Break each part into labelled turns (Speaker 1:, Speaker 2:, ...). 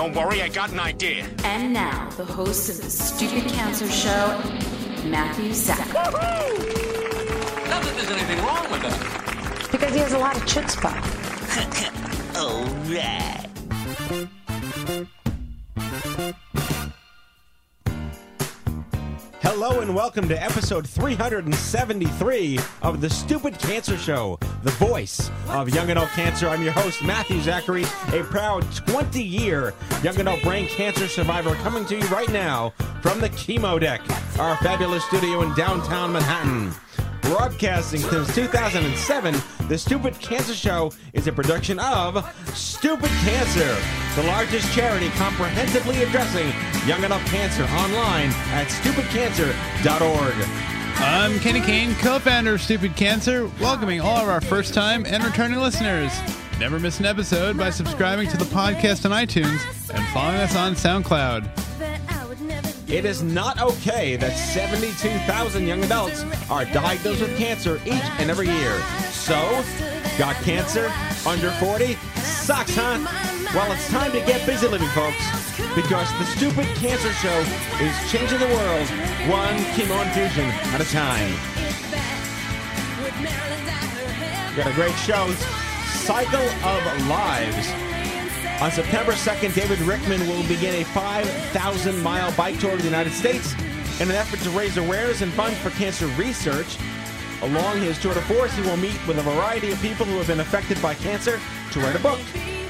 Speaker 1: Don't worry, I got an idea.
Speaker 2: And now, the host of the Stupid Cancer Show, Matthew Zack.
Speaker 3: Not that there's anything wrong with that.
Speaker 4: Because he has a lot of chutzpah.
Speaker 5: Hello and welcome to episode 373 of the Stupid Cancer Show, the voice of young adult cancer. I'm your host, Matthew Zachary, a proud 20 year young adult brain cancer survivor coming to you right now from the chemo deck, our fabulous studio in downtown Manhattan. Broadcasting since 2007, the Stupid Cancer Show is a production of Stupid Cancer, the largest charity comprehensively addressing young adult cancer online at stupidcancer.org.
Speaker 6: I'm Kenny Kane, co-founder of Stupid Cancer, welcoming all of our first-time and returning listeners. Never miss an episode by subscribing to the podcast on iTunes and following us on SoundCloud.
Speaker 5: It is not okay that 72,000 young adults are diagnosed with cancer each and every year. So, got cancer? Under 40? Sucks, huh? Well, it's time to get busy living, folks, because the Stupid Cancer Show is changing the world one chemo infusion at a time. We got a great show, Cycle of Lives. On September 2nd, David Richman will begin a 5,000 mile bike tour of the United States in an effort to raise awareness and funds for cancer research. Along his tour de force, he will meet with a variety of people who have been affected by cancer to write a book.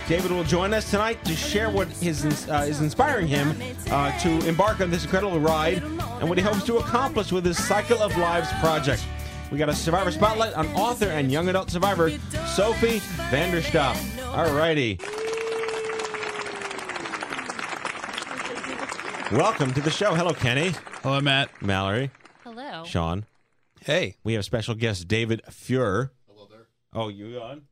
Speaker 5: David will join us tonight to share what his, uh, is inspiring him uh, to embark on this incredible ride and what he hopes to accomplish with his Cycle of Lives project. We got a survivor spotlight on author and young adult survivor Sophie van der Stap. All righty. Welcome to the show. Hello, Kenny,
Speaker 6: Hello, Matt.
Speaker 5: Mallory,
Speaker 7: Hello.
Speaker 5: Sean.
Speaker 6: Hey.
Speaker 5: We have special guest David Fuhrer. Hello there. Oh, you on?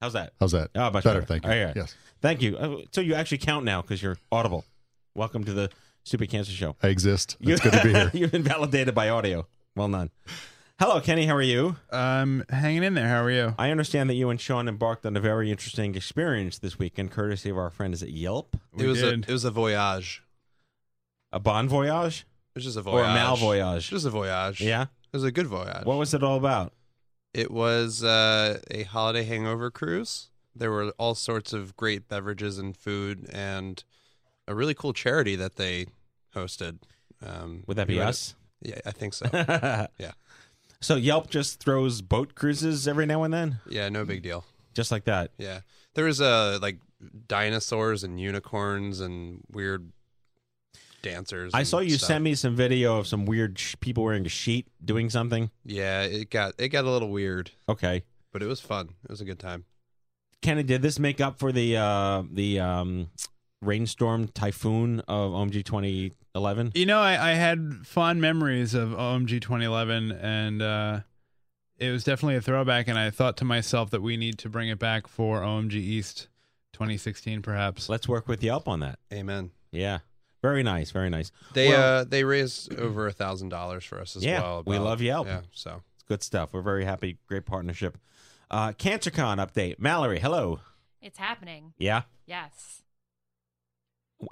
Speaker 5: How's that?
Speaker 8: How's that?
Speaker 5: Oh, much
Speaker 8: Better,
Speaker 5: better.
Speaker 8: thank you.
Speaker 5: All right.
Speaker 8: Yes.
Speaker 5: Thank you. Uh, So you actually count now because you're audible. Welcome to the Stupid Cancer Show.
Speaker 8: I exist.
Speaker 5: You-
Speaker 8: It's good to be here.
Speaker 5: You've been validated by audio. Well done. Hello, Kenny. How are you?
Speaker 6: I'm hanging in there. How are you?
Speaker 5: I understand that you and Sean embarked on a very interesting experience this weekend, courtesy of our friends at Yelp.
Speaker 6: We
Speaker 9: it was
Speaker 6: did.
Speaker 9: a it was a voyage.
Speaker 5: A bon voyage
Speaker 9: It was just a voyage.
Speaker 5: or a mal voyage?
Speaker 9: Just a voyage.
Speaker 5: Yeah.
Speaker 9: It was a good voyage.
Speaker 5: What was it all about?
Speaker 9: It was uh, a holiday hangover cruise. There were all sorts of great beverages and food, and a really cool charity that they hosted. Um,
Speaker 5: Would that be
Speaker 9: you had-
Speaker 5: us?
Speaker 9: Yeah, I think so.
Speaker 5: yeah. So Yelp just throws boat cruises every now and then,
Speaker 9: yeah, no big deal.
Speaker 5: just like that.
Speaker 9: Yeah, there was uh, like dinosaurs and unicorns and weird dancers.
Speaker 5: I
Speaker 9: and
Speaker 5: saw you
Speaker 9: stuff.
Speaker 5: send me some video of some weird sh- people wearing a sheet doing something.
Speaker 9: Yeah, it got it got a little weird,
Speaker 5: Okay.
Speaker 9: but it was fun. It was a good time.
Speaker 5: Kenny, did this make up for the uh, the um, rainstorm typhoon of OMG 2011?
Speaker 6: You know, I, I had fond memories of OMG 2011, and uh, it was definitely a throwback. And I thought to myself that we need to bring it back for OMG East 2016, perhaps.
Speaker 5: Let's work with Yelp on that.
Speaker 9: Amen.
Speaker 5: Yeah. Very nice. Very nice.
Speaker 9: They
Speaker 5: Well-
Speaker 9: uh they raised over a thousand dollars for us as
Speaker 5: Yeah,
Speaker 9: well.
Speaker 5: we love Yelp.
Speaker 9: Yeah, so
Speaker 5: It's good stuff. We're very happy. Great partnership. Uh, CancerCon update. Mallory, hello.
Speaker 7: It's happening.
Speaker 5: Yeah.
Speaker 7: Yes.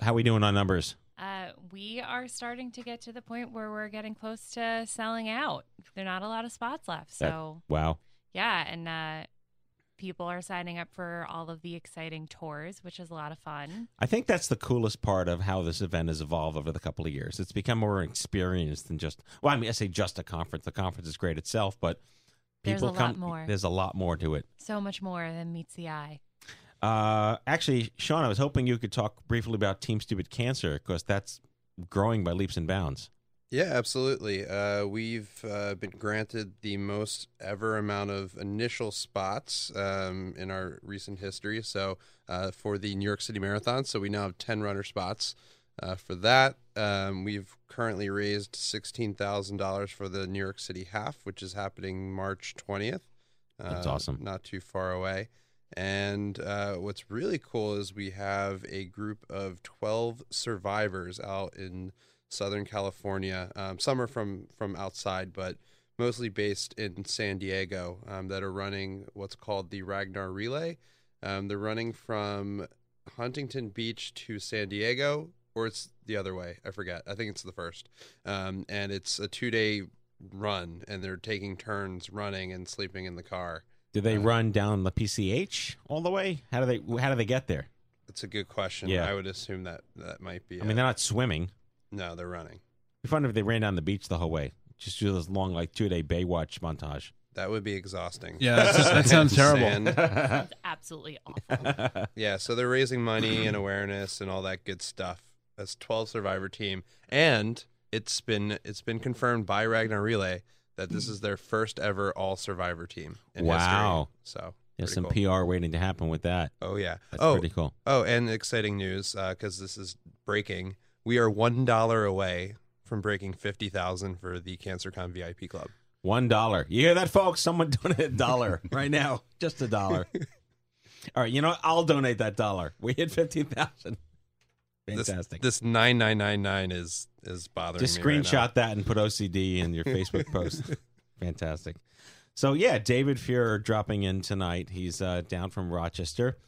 Speaker 5: How are we doing on numbers?
Speaker 7: Uh, we are starting to get to the point where we're getting close to selling out. There are not a lot of spots left.
Speaker 5: That-
Speaker 7: So,
Speaker 5: wow.
Speaker 7: yeah. And uh, people are signing up for all of the exciting tours, which is a lot of fun.
Speaker 5: I think that's the coolest part of how this event has evolved over the couple of years. It's become more experienced than just well, I mean, I say just a conference. The conference is great itself, but
Speaker 7: There's
Speaker 5: people
Speaker 7: a
Speaker 5: come.
Speaker 7: lot more.
Speaker 5: There's a lot more to it.
Speaker 7: So much more than meets the eye.
Speaker 5: Uh, actually, Sean, I was hoping you could talk briefly about Team Stupid Cancer because that's growing by leaps and bounds.
Speaker 9: Yeah, absolutely. Uh, we've uh, been granted the most ever amount of initial spots um, in our recent history. So uh, for the New York City Marathon, so we now have ten runner spots. Uh, for that, um, we've currently raised sixteen thousand dollars for the New York City Half, which is happening March twentieth.
Speaker 5: That's awesome.
Speaker 9: Not too far away. And uh, what's really cool is we have a group of 12 survivors out in Southern California. Um, some are from, from outside, but mostly based in San Diego um, that are running what's called the Ragnar Relay. Um, they're running from Huntington Beach to San Diego, or it's the other way. I forget. I think it's the first. Um, and it's a two day run, and they're taking turns running and sleeping in the car.
Speaker 5: Do they run down the PCH all the way? How do they? How do they get there?
Speaker 9: That's a good question.
Speaker 5: Yeah.
Speaker 9: I would assume that that might be.
Speaker 5: I mean, they're not swimming.
Speaker 9: No, they're running.
Speaker 5: It'd be fun if they ran down the beach the whole way. Just do this long, like two day Baywatch montage.
Speaker 9: That would be exhausting.
Speaker 6: Yeah, that sounds- that sounds terrible.
Speaker 9: Sand.
Speaker 7: It's absolutely awful.
Speaker 9: yeah, so they're raising money and awareness and all that good stuff. That's 12 survivor team and it's been it's been confirmed by Ragnar Relay that this is their first ever all survivor team in
Speaker 5: Wow.
Speaker 9: history. So
Speaker 5: There's some
Speaker 9: cool.
Speaker 5: PR waiting to happen with that.
Speaker 9: Oh yeah,
Speaker 5: That's
Speaker 9: oh,
Speaker 5: pretty cool.
Speaker 9: Oh, and exciting news uh, because this is breaking. We are one dollar away from breaking fifty thousand for the CancerCon VIP Club.
Speaker 5: One dollar. You hear that, folks? Someone donate a dollar right now. Just a dollar. All right, you know what? I'll donate that dollar. We hit fifteen thousand. Fantastic.
Speaker 9: This nine nine nine nine is is bothering
Speaker 5: Just
Speaker 9: me. right
Speaker 5: screenshot
Speaker 9: now.
Speaker 5: that and put OCD in your Facebook post. Fantastic. So yeah, David Fuhrer dropping in tonight. He's uh, down from Rochester.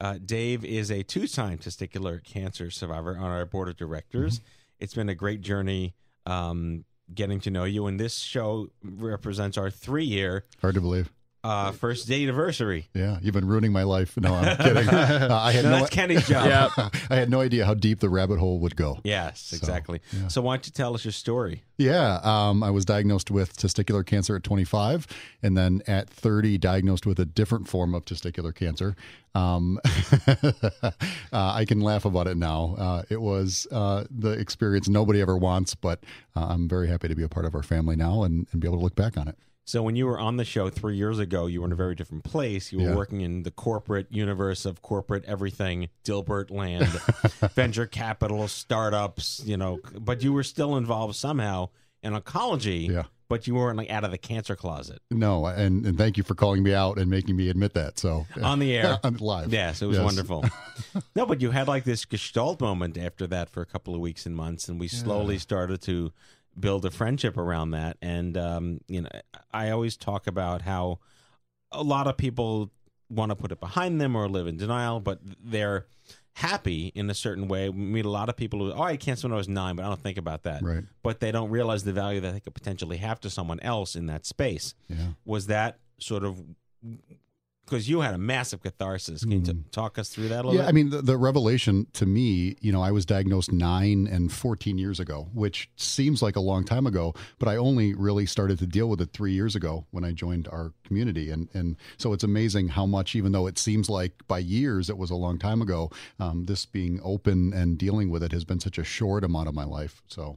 Speaker 5: Uh, Dave is a two-time testicular cancer survivor on our board of directors. It's been a great journey um, getting to know you, and this show represents our three-year
Speaker 4: Hard to believe.
Speaker 5: Uh, first day anniversary.
Speaker 4: Yeah, you've been ruining my life. No, I'm kidding. Uh, I had
Speaker 5: No,
Speaker 4: no,
Speaker 5: that's Kenny's job.
Speaker 4: I had no idea how deep the rabbit hole would go.
Speaker 5: Yes,
Speaker 4: So,
Speaker 5: exactly.
Speaker 4: yeah.
Speaker 5: So why don't you tell us your story?
Speaker 4: Yeah, um, I was diagnosed with testicular cancer at 25, and then at 30, diagnosed with a different form of testicular cancer. Um, uh, I can laugh about it now. Uh, it was uh, the experience nobody ever wants, but uh, I'm very happy to be a part of our family now and, and be able to look back on it.
Speaker 5: So when you were on the show three years ago, you were in a very different place. You were
Speaker 4: Yeah.
Speaker 5: working in the corporate universe of corporate everything, Dilbert land, venture capital, startups, you know, but you were still involved somehow in oncology.
Speaker 4: Yeah.
Speaker 5: But you weren't like out of the cancer closet.
Speaker 4: No, and, and thank you for calling me out and making me admit that. So
Speaker 5: On the air.
Speaker 4: on live.
Speaker 5: Yes, it was
Speaker 4: Yes.
Speaker 5: wonderful. no, but you had like this gestalt moment after that for a couple of weeks and months, and we slowly started to build a friendship around that. And um, you know, I always talk about how a lot of people want to put it behind them or live in denial, but they're happy in a certain way. We meet a lot of people who, oh, I cancer when I was nine, but I don't think about that.
Speaker 4: Right.
Speaker 5: But they don't realize the value that they could potentially have to someone else in that space.
Speaker 4: Yeah.
Speaker 5: Was that sort of because you had a massive catharsis? Can you t- talk us through that a little.
Speaker 4: Yeah,
Speaker 5: bit?
Speaker 4: I mean, the, the revelation to me, you know, I was diagnosed nine and 14 years ago, which seems like a long time ago, but I only really started to deal with it three years ago when I joined our community. And, and so it's amazing how much, even though it seems like by years it was a long time ago, um, this being open and dealing with it has been such a short amount of my life. So,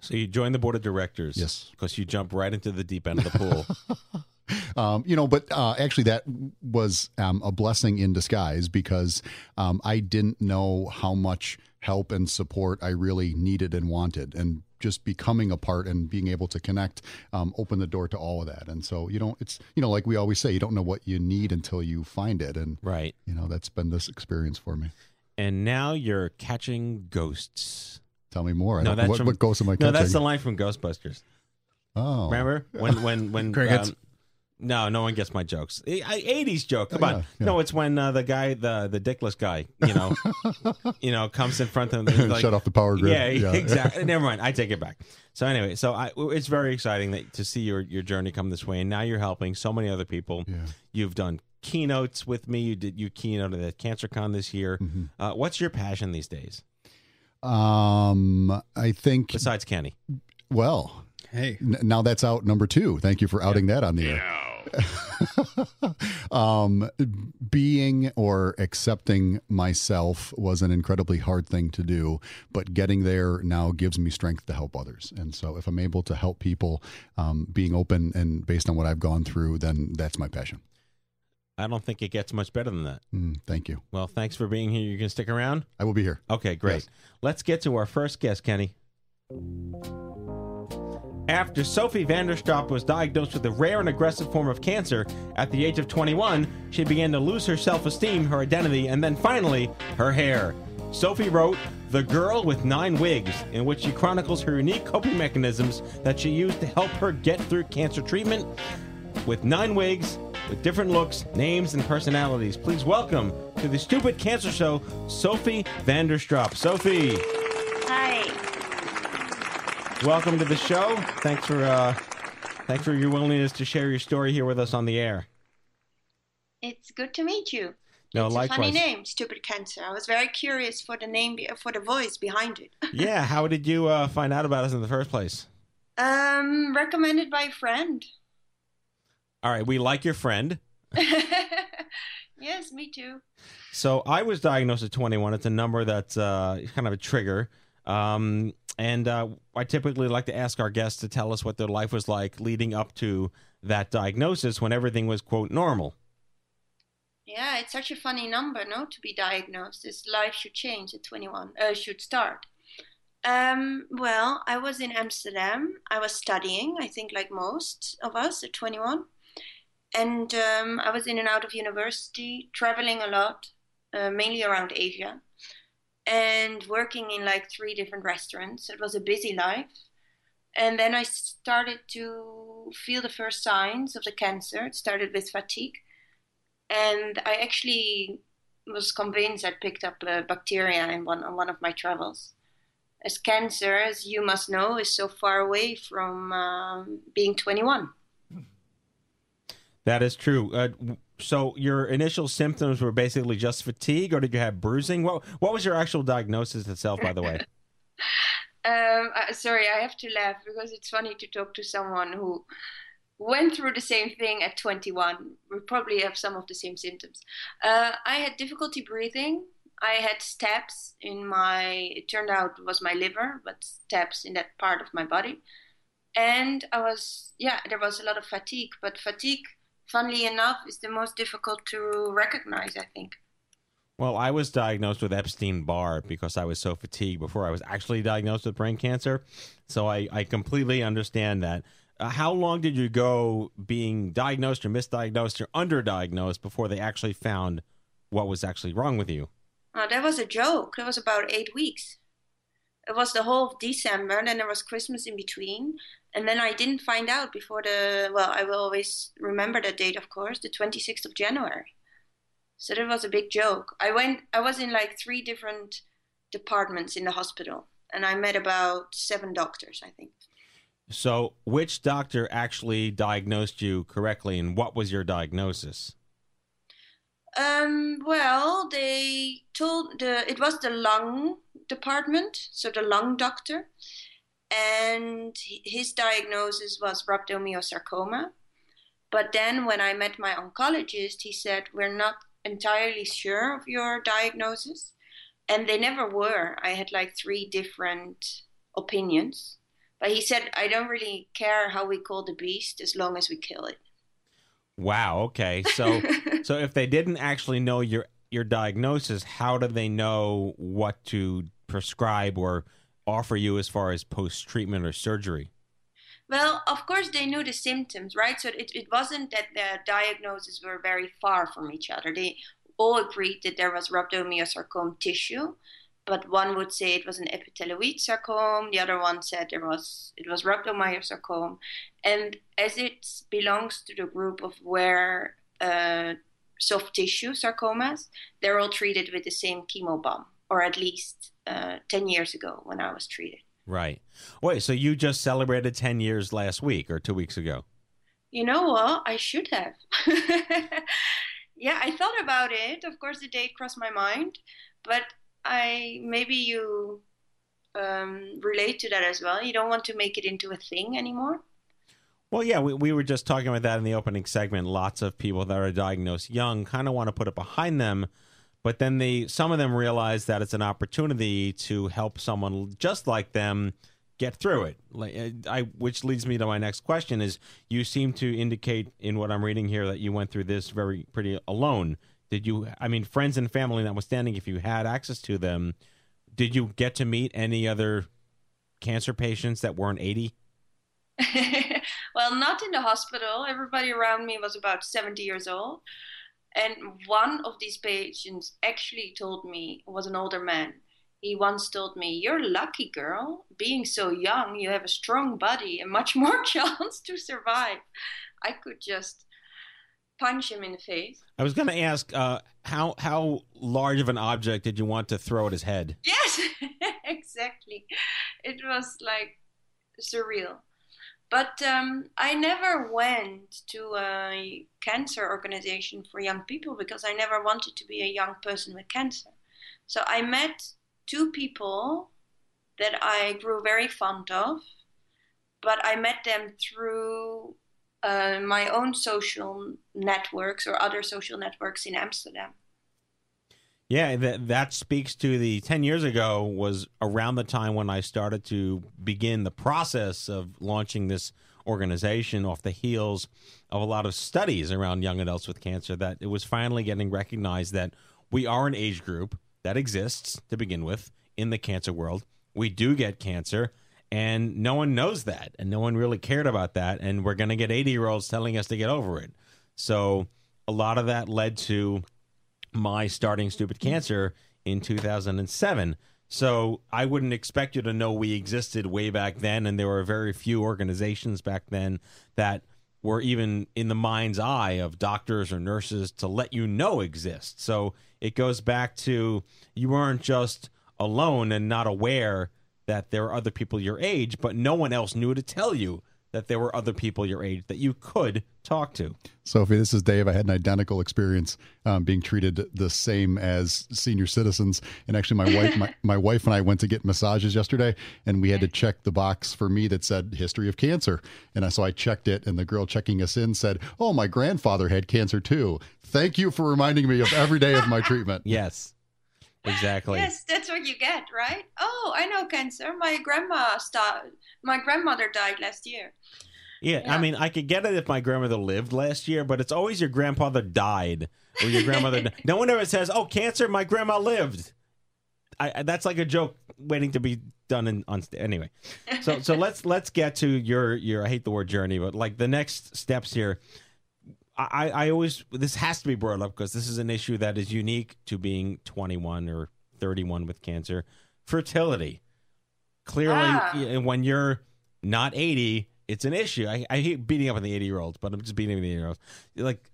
Speaker 5: So you joined the board of directors.
Speaker 4: Yes.
Speaker 5: Because you jumped right into the deep end of the pool.
Speaker 4: um, you know, but uh, actually, that was um, a blessing in disguise because um, I didn't know how much help and support I really needed and wanted, and just becoming a part and being able to connect um, opened the door to all of that. And so, you know, it's you know, like we always say, you don't know what you need until you find it, and
Speaker 5: right.
Speaker 4: you know, that's been this experience for me.
Speaker 5: and now you're catching ghosts.
Speaker 4: Tell me more. I
Speaker 5: No, that's
Speaker 4: what,
Speaker 5: from,
Speaker 4: what ghost am I
Speaker 5: No, that's the line from Ghostbusters.
Speaker 4: oh,
Speaker 5: Remember when when when
Speaker 6: Crickets.
Speaker 5: um, no, no one gets my jokes. Eighties joke. Come
Speaker 4: Oh,
Speaker 5: on.
Speaker 4: yeah, yeah.
Speaker 5: No, it's when uh, the guy, the the dickless guy, you know, you know, comes in front of them.
Speaker 4: Like, Shut off the power grid.
Speaker 5: Yeah,
Speaker 4: Yeah.
Speaker 5: exactly. Never mind. I take it back. So anyway, so I, it's very exciting that to see your your journey come this way, and now you're helping so many other people.
Speaker 4: Yeah.
Speaker 5: You've done keynotes with me. You did you keynoted at CancerCon this year.
Speaker 4: Mm-hmm.
Speaker 5: Uh, what's your passion these days?
Speaker 4: Um, I think
Speaker 5: besides Kenny.
Speaker 4: Well,
Speaker 6: hey,
Speaker 4: n- now that's out number two. Thank you for outing that on the air. um, being or accepting myself was an incredibly hard thing to do, but getting there now gives me strength to help others. And so, if I'm able to help people, um, being open and based on what I've gone through, then that's my passion.
Speaker 5: I don't think it gets much better than that.
Speaker 4: Mm, thank you.
Speaker 5: Well, thanks for being here. You can stick around.
Speaker 4: I will be here.
Speaker 5: Okay, great.
Speaker 4: Yes.
Speaker 5: Let's get to our first guest, Kenny. After Sophie van der Stap was diagnosed with a rare and aggressive form of cancer at the age of 21, she began to lose her self esteem, her identity, and then finally, her hair. Sophie wrote The Girl with Nine Wigs, in which she chronicles her unique coping mechanisms that she used to help her get through cancer treatment. With nine wigs, with different looks, names, and personalities, please welcome to the Stupid Cancer Show, Sophie van der Stap. Sophie.
Speaker 8: Hi.
Speaker 5: Welcome to the show. Thanks for uh, thanks for your willingness to share your story here with us on the air.
Speaker 8: It's good to meet you.
Speaker 5: No,
Speaker 8: it's
Speaker 5: likewise.
Speaker 8: a funny name, Stupid Cancer. I was very curious for the name, for the voice behind it.
Speaker 5: yeah, how did you uh, find out about us in the first place?
Speaker 8: um, recommended by a friend.
Speaker 5: All right, we like your friend.
Speaker 8: yes, me too.
Speaker 5: So I was diagnosed at 21. It's a number that's uh, kind of a trigger. Um, and uh, I typically like to ask our guests to tell us what their life was like leading up to that diagnosis when everything was, quote, normal.
Speaker 8: Yeah, it's such a funny number, no, to be diagnosed. This life should change at 21, uh, should start. Um, well, I was in Amsterdam. I was studying, I think, like most of us at 21. And um, I was in and out of university, traveling a lot, uh, mainly around Asia, and working in like three different restaurants. It was a busy life. And then I started to feel the first signs of the cancer. It started with fatigue. And I actually was convinced I picked up a bacteria in one, on one of my travels. As cancer, as you must know, is so far away from um, being 21.
Speaker 5: That is true. Uh, so your initial symptoms were basically just fatigue, or did you have bruising? What What was your actual diagnosis itself, by the way?
Speaker 8: Um, uh, sorry, I have to laugh because it's funny to talk to someone who went through the same thing at 21. We probably have some of the same symptoms. Uh, I had difficulty breathing. I had stabs in my, it turned out it was my liver, but stabs in that part of my body. And I was, yeah, there was a lot of fatigue, but fatigue, funnily enough, is the most difficult to recognize, I think.
Speaker 5: Well, I was diagnosed with Epstein Barr because I was so fatigued before I was actually diagnosed with brain cancer. So I, I completely understand that. Uh, how long did you go being diagnosed or misdiagnosed or underdiagnosed before they actually found what was actually wrong with you?
Speaker 8: Oh, that was a joke. That was about eight weeks. It was the whole of December, and then there was Christmas in between. And then I didn't find out before the, well, I will always remember that date, of course, the 26th of January. So that was a big joke. I went, I was in like three different departments in the hospital, and I met about seven doctors, I think.
Speaker 5: So, which doctor actually diagnosed you correctly, and what was your diagnosis?
Speaker 8: Um, well, they told the it was the lung department, so the lung doctor, and his diagnosis was rhabdomyosarcoma. But then when I met my oncologist, he said we're not entirely sure of your diagnosis, and they never were. I had like three different opinions, but he said I don't really care how we call the beast as long as we kill it.
Speaker 5: Wow. Okay. So, so if they didn't actually know your your diagnosis, how do they know what to prescribe or offer you as far as post treatment or surgery?
Speaker 8: Well, of course, they knew the symptoms, right? So it, it wasn't that the diagnoses were very far from each other. They all agreed that there was rhabdomyosarcoma tissue, but one would say it was an epithelioid sarcoma. The other one said there was it was rhabdomyosarcoma, and as it belongs to the group of where uh, soft tissue sarcomas, they're all treated with the same chemo bomb, or at least uh, ten years ago when I was treated.
Speaker 5: Right. Wait. So you just celebrated ten years last week or two weeks ago?
Speaker 8: You know what? I should have. yeah, I thought about it. Of course, the date crossed my mind, but I maybe you um, relate to that as well. You don't want to make it into a thing anymore.
Speaker 5: Well, yeah, we, we were just talking about that in the opening segment. Lots of people that are diagnosed young kind of want to put it behind them, but then they some of them realize that it's an opportunity to help someone just like them get through it. Like I, which leads me to my next question: is you seem to indicate in what I'm reading here that you went through this very pretty alone. Did you? I mean, friends and family notwithstanding, if you had access to them, did you get to meet any other cancer patients that weren't 80?
Speaker 8: well, not in the hospital. Everybody around me was about 70 years old. And one of these patients actually told me, was an older man. He once told me, You're lucky, girl. Being so young, you have a strong body and much more chance to survive. I could just punch him in the face.
Speaker 5: I was going to ask uh, how how large of an object did you want to throw at his head?
Speaker 8: Yes, exactly. It was like surreal. But um, I never went to a cancer organization for young people because I never wanted to be a young person with cancer. So I met two people that I grew very fond of, but I met them through uh, my own social networks or other social networks in Amsterdam.
Speaker 5: Yeah, that that speaks to the 10 years ago was around the time when I started to begin the process of launching this organization off the heels of a lot of studies around young adults with cancer that it was finally getting recognized that we are an age group that exists to begin with in the cancer world. We do get cancer and no one knows that and no one really cared about that and we're going to get 80 year olds telling us to get over it. So a lot of that led to my starting stupid cancer in 2007 so I wouldn't expect you to know we existed way back then, and there were very few organizations back then that were even in the mind's eye of doctors or nurses to let you know exist. So it goes back to you weren't just alone and not aware that there are other people your age, but no one else knew to tell you that there were other people your age that you could talk to.
Speaker 4: Sophie, this is Dave. I had an identical experience um, being treated the same as senior citizens. And actually, my wife, my, my wife and I went to get massages yesterday, and we had to check the box for me that said history of cancer. And I, so I checked it, and the girl checking us in said, "Oh, my grandfather had cancer too. Thank you for reminding me of every day of my treatment."
Speaker 5: yes. Exactly.
Speaker 8: Yes, that's what you get, right? Oh, I know cancer. My grandma started, my grandmother died last year.
Speaker 5: Yeah, yeah, I mean, I could get it if my grandmother lived last year, but it's always your grandfather died or your grandmother. died. No one ever says, "Oh, cancer, my grandma lived." I, that's like a joke waiting to be done in, on anyway. So so let's let's get to your your I hate the word journey, but like the next steps here. I, I always this has to be brought up because this is an issue that is unique to being 21 or 31 with cancer. Fertility. Clearly,
Speaker 8: Ah.
Speaker 5: when you're not 80, it's an issue. I, I hate beating up on the 80 year olds, but I'm just beating up on the 80 year olds. Like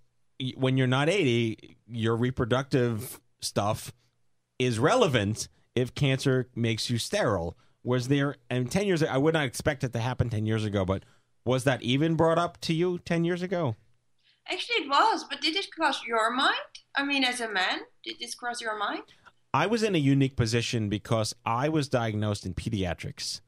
Speaker 5: when you're not 80, your reproductive stuff is relevant if cancer makes you sterile. Was there, and 10 years, I would not expect it to happen 10 years ago, but was that even brought up to you 10 years ago?
Speaker 8: Actually, it was, but did it cross your mind? I mean, as a man, did this cross your mind?
Speaker 5: I was in a unique position because I was diagnosed in pediatrics.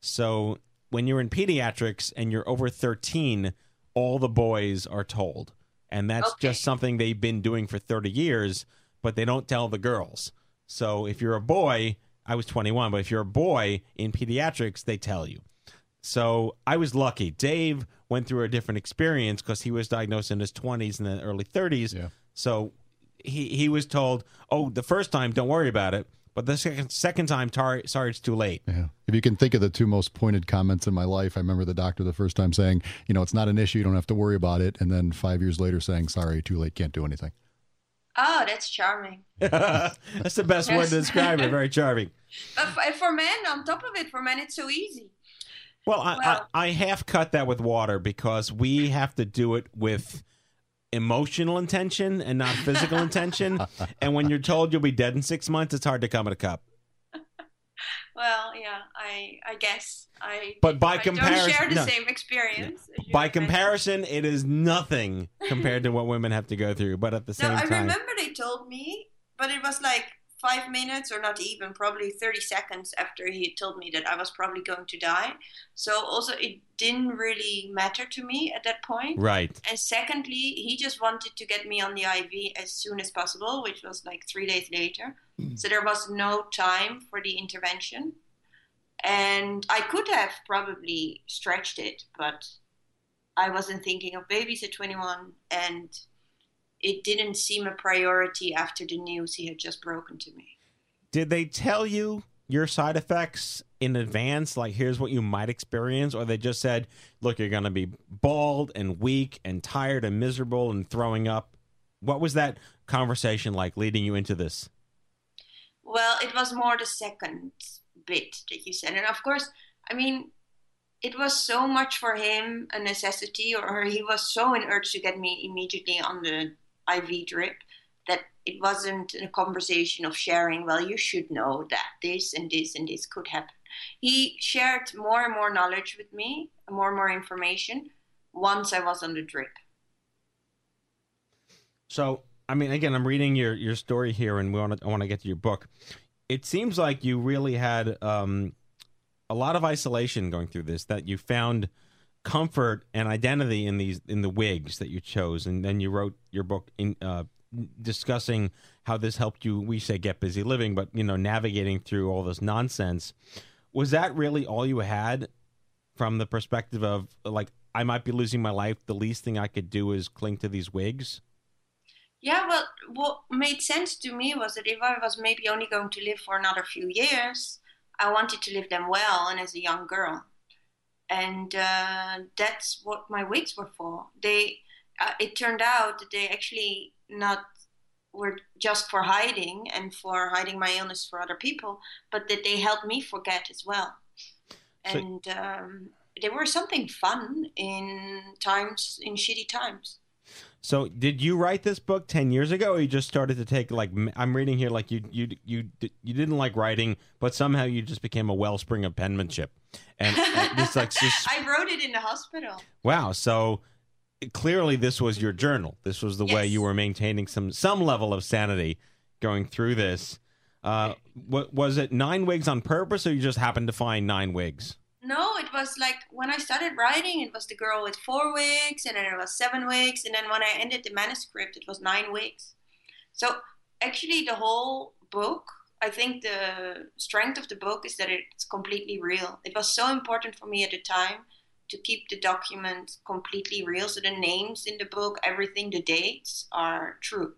Speaker 5: So when you're in pediatrics and you're over 13, all the boys are told. And that's just something they've been doing for 30 years, but they don't tell the girls. So if you're a boy, I was 21, but if you're a boy in pediatrics, they tell you. So I was lucky. Dave went through a different experience because he was diagnosed in his 20s and then early 30s. Yeah. So he he was told, "Oh, the first time, don't worry about it, but the second second time, tar- sorry, it's too late."
Speaker 4: Yeah. If you can think of the two most pointed comments in my life, I remember the doctor the first time saying, you know, it's not an issue, you don't have to worry about it. And then five years later saying, sorry, too late, can't do anything.
Speaker 8: Oh, that's charming.
Speaker 5: That's the best word to describe it. Very charming.
Speaker 8: But for, for men, on top of it, for men, it's so easy.
Speaker 5: Well, I,
Speaker 8: Well-
Speaker 5: I, I half cut that with water because we have to do it with emotional intention and not physical intention. And when you're told you'll be dead in six months, it's hard to come at a cup.
Speaker 8: Well, yeah, I I guess. I
Speaker 5: But by
Speaker 8: I
Speaker 5: comparison,
Speaker 8: share the
Speaker 5: no.
Speaker 8: same experience.
Speaker 5: By comparison, it is nothing compared to what women have to go through. But at the
Speaker 8: No,
Speaker 5: same
Speaker 8: I
Speaker 5: time, I
Speaker 8: remember they told me, but it was like five minutes or not even, probably 30 seconds after he had told me that I was probably going to die. So also, it didn't really matter to me at that point.
Speaker 5: Right.
Speaker 8: And secondly, he just wanted to get me on the IV as soon as possible, which was like three days later. Hmm. So there was no time for the intervention. And I could have probably stretched it, but I wasn't thinking of babies at 21, and it didn't seem a priority after the news he had just broken to me.
Speaker 5: did they tell you your side effects in advance? Like, here's what you might experience, or they just said, "Look, you're going to be bald and weak and tired and miserable and throwing up." What was that conversation like leading you into this?
Speaker 8: Well, it was more the second bit that you said. And of course, I mean, it was so much for him a necessity, or he was so in urge to get me immediately on the IV drip that it wasn't a conversation of sharing, well, you should know that this and this and this could happen. He shared more and more knowledge with me, more and more information once I was on the drip.
Speaker 5: So, I mean, again, I'm reading your your story here, and we want to I want to get to your book. It seems like you really had um, a lot of isolation going through this. That you found comfort and identity in these in the wigs that you chose, and then you wrote your book in uh, discussing how this helped you. We say get busy living, but you know, navigating through all this nonsense. Was that really all you had from the perspective of like I might be losing my life? The least thing I could do is cling to these wigs.
Speaker 8: Yeah, well, what made sense to me was that if I was maybe only going to live for another few years, I wanted to live them well and as a young girl. And uh, that's what my wigs were for. They, uh, it turned out that they actually not were just for hiding and for hiding my illness for other people, but that they helped me forget as well.
Speaker 5: So-
Speaker 8: And um, they were something fun in times, in shitty times.
Speaker 5: So, did you write this book ten years ago, or you just started to take like I'm reading here like you you you you didn't like writing, but somehow you just became a wellspring of penmanship, and, and it's like just,
Speaker 8: I wrote it in the hospital.
Speaker 5: wow. So clearly, this was your journal. This was the way you were maintaining some some level of sanity going through this. Uh, what was it? Nine wigs on purpose, or you just happened to find nine wigs?
Speaker 8: No, it was like when I started writing, it was the girl with four wigs, and then it was seven wigs, and then when I ended the manuscript, it was nine wigs. So actually, the whole book, I think the strength of the book is that it's completely real. It was so important for me at the time to keep the document completely real. So the names in the book, everything, the dates are true.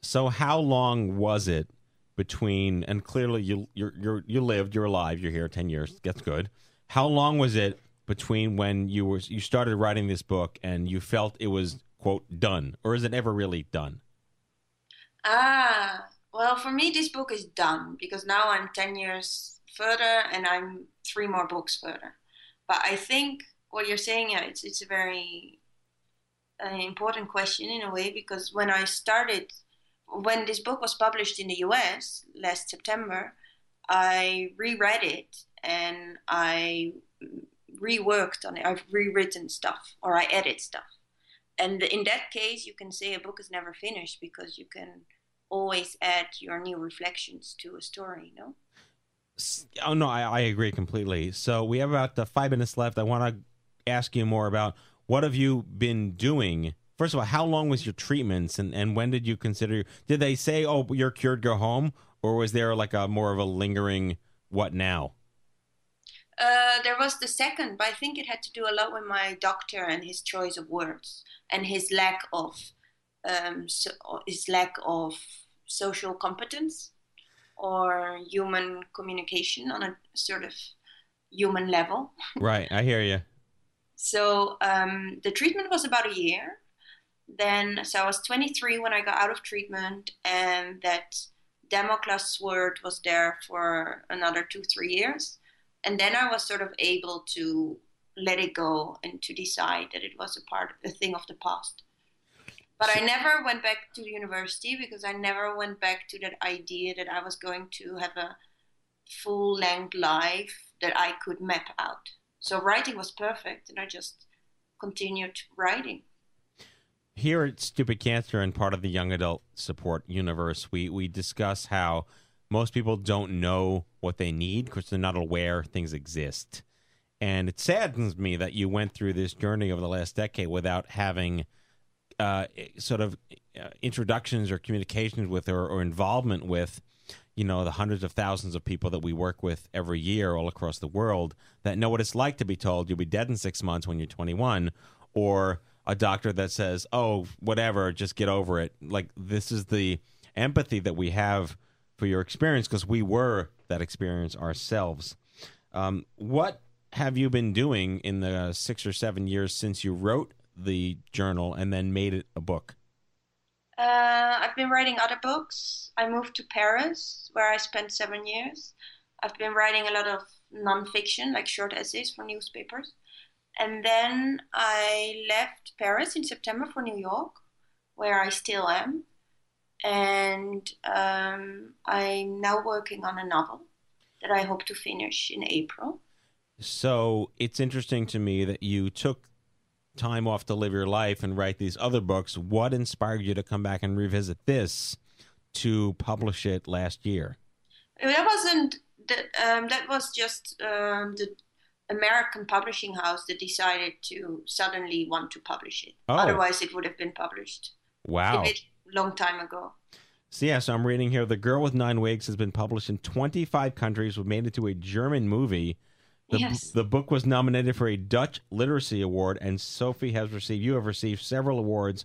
Speaker 5: So how long was it between and clearly you you're you lived you're alive you're here 10 years that's good how long was it between when you were you started writing this book and you felt it was quote done or is it ever really done
Speaker 8: Ah, well, for me, this book is done because now I'm 10 years further and I'm three more books further. But I think what you're saying, yeah, it's, it's a very uh, important question in a way because when I started, when this book was published in the US last September, I reread it and I reworked on it. I've rewritten stuff or I edit stuff. And in that case, you can say a book is never finished because you can always add your new reflections to a story, no?
Speaker 5: oh no I, I agree completely so we have about five minutes left i want to ask you more about what have you been doing first of all how long was your treatments and, and when did you consider did they say oh you're cured go home or was there like a more of a lingering what now
Speaker 8: Uh, there was the second, but I think it had to do a lot with my doctor and his choice of words and his lack of um, so, his lack of social competence or human communication on a sort of human level.
Speaker 5: right i hear you
Speaker 8: So um, the treatment was about a year. Then, so I was 23 when I got out of treatment, and that Damocles sword was there for another two, three years. And then I was sort of able to let it go and to decide that it was a part, a thing of the past. But I never went back to university because I never went back to that idea that I was going to have a full length life that I could map out. So writing was perfect, and I just continued writing.
Speaker 5: Here at Stupid Cancer and part of the young adult support universe, we, we discuss how most people don't know what they need because they're not aware things exist. And it saddens me that you went through this journey over the last decade without having uh, sort of uh, introductions or communications with or, or involvement with you know the hundreds of thousands of people that we work with every year all across the world that know what it's like to be told you'll be dead in six months when you're 21 or a doctor that says oh whatever just get over it like this is the empathy that we have for your experience because we were that experience ourselves um, what have you been doing in the six or seven years since you wrote the journal and then made it a book
Speaker 8: Uh, I've been writing other books. I moved to Paris, where I spent seven years. I've been writing a lot of nonfiction, like short essays for newspapers. And then I left Paris in September for New York, where I still am. And um, I'm now working on a novel that I hope to finish in April.
Speaker 5: So it's interesting to me that you took time off to live your life and write these other books. What inspired you to come back and revisit this to publish it last year?
Speaker 8: That wasn't that. Um, that was just um, the American publishing house that decided to suddenly want to publish it.
Speaker 5: Oh.
Speaker 8: Otherwise, it would have been published
Speaker 5: Wow.
Speaker 8: Long time ago.
Speaker 5: So, yeah, so I'm reading here The Girl with Nine Wigs has been published in 25 countries, was made into a German movie. The,
Speaker 8: Yes.
Speaker 5: the book was nominated for a Dutch Literacy Award, and Sophie has received, you have received several awards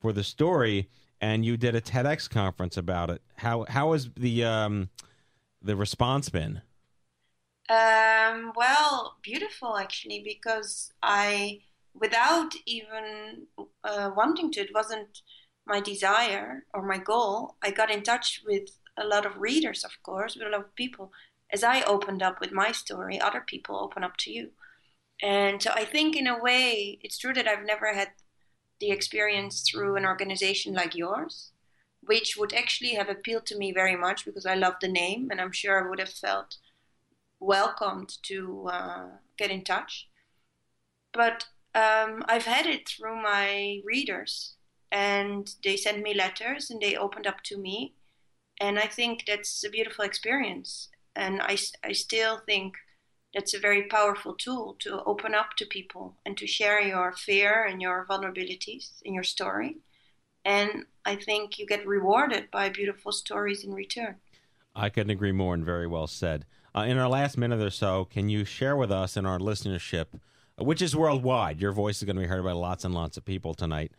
Speaker 5: for the story, and you did a TEDx conference about it. How How has the, um, the response been?
Speaker 8: Um, well, beautiful actually, because I, without even uh, wanting to, it wasn't my desire or my goal. I got in touch with a lot of readers, of course, with a lot of people. As I opened up with my story, other people open up to you. And so I think, in a way, it's true that I've never had the experience through an organization like yours, which would actually have appealed to me very much because I love the name and I'm sure I would have felt welcomed to uh, get in touch. But um, I've had it through my readers, and they sent me letters and they opened up to me. And I think that's a beautiful experience. And I, I still think that's a very powerful tool to open up to people and to share your fear and your vulnerabilities and your story. And I think you get rewarded by beautiful stories in return.
Speaker 5: I couldn't agree more, and very well said. Uh, in our last minute or so, can you share with us and our listenership, which is worldwide, your voice is going to be heard by lots and lots of people tonight.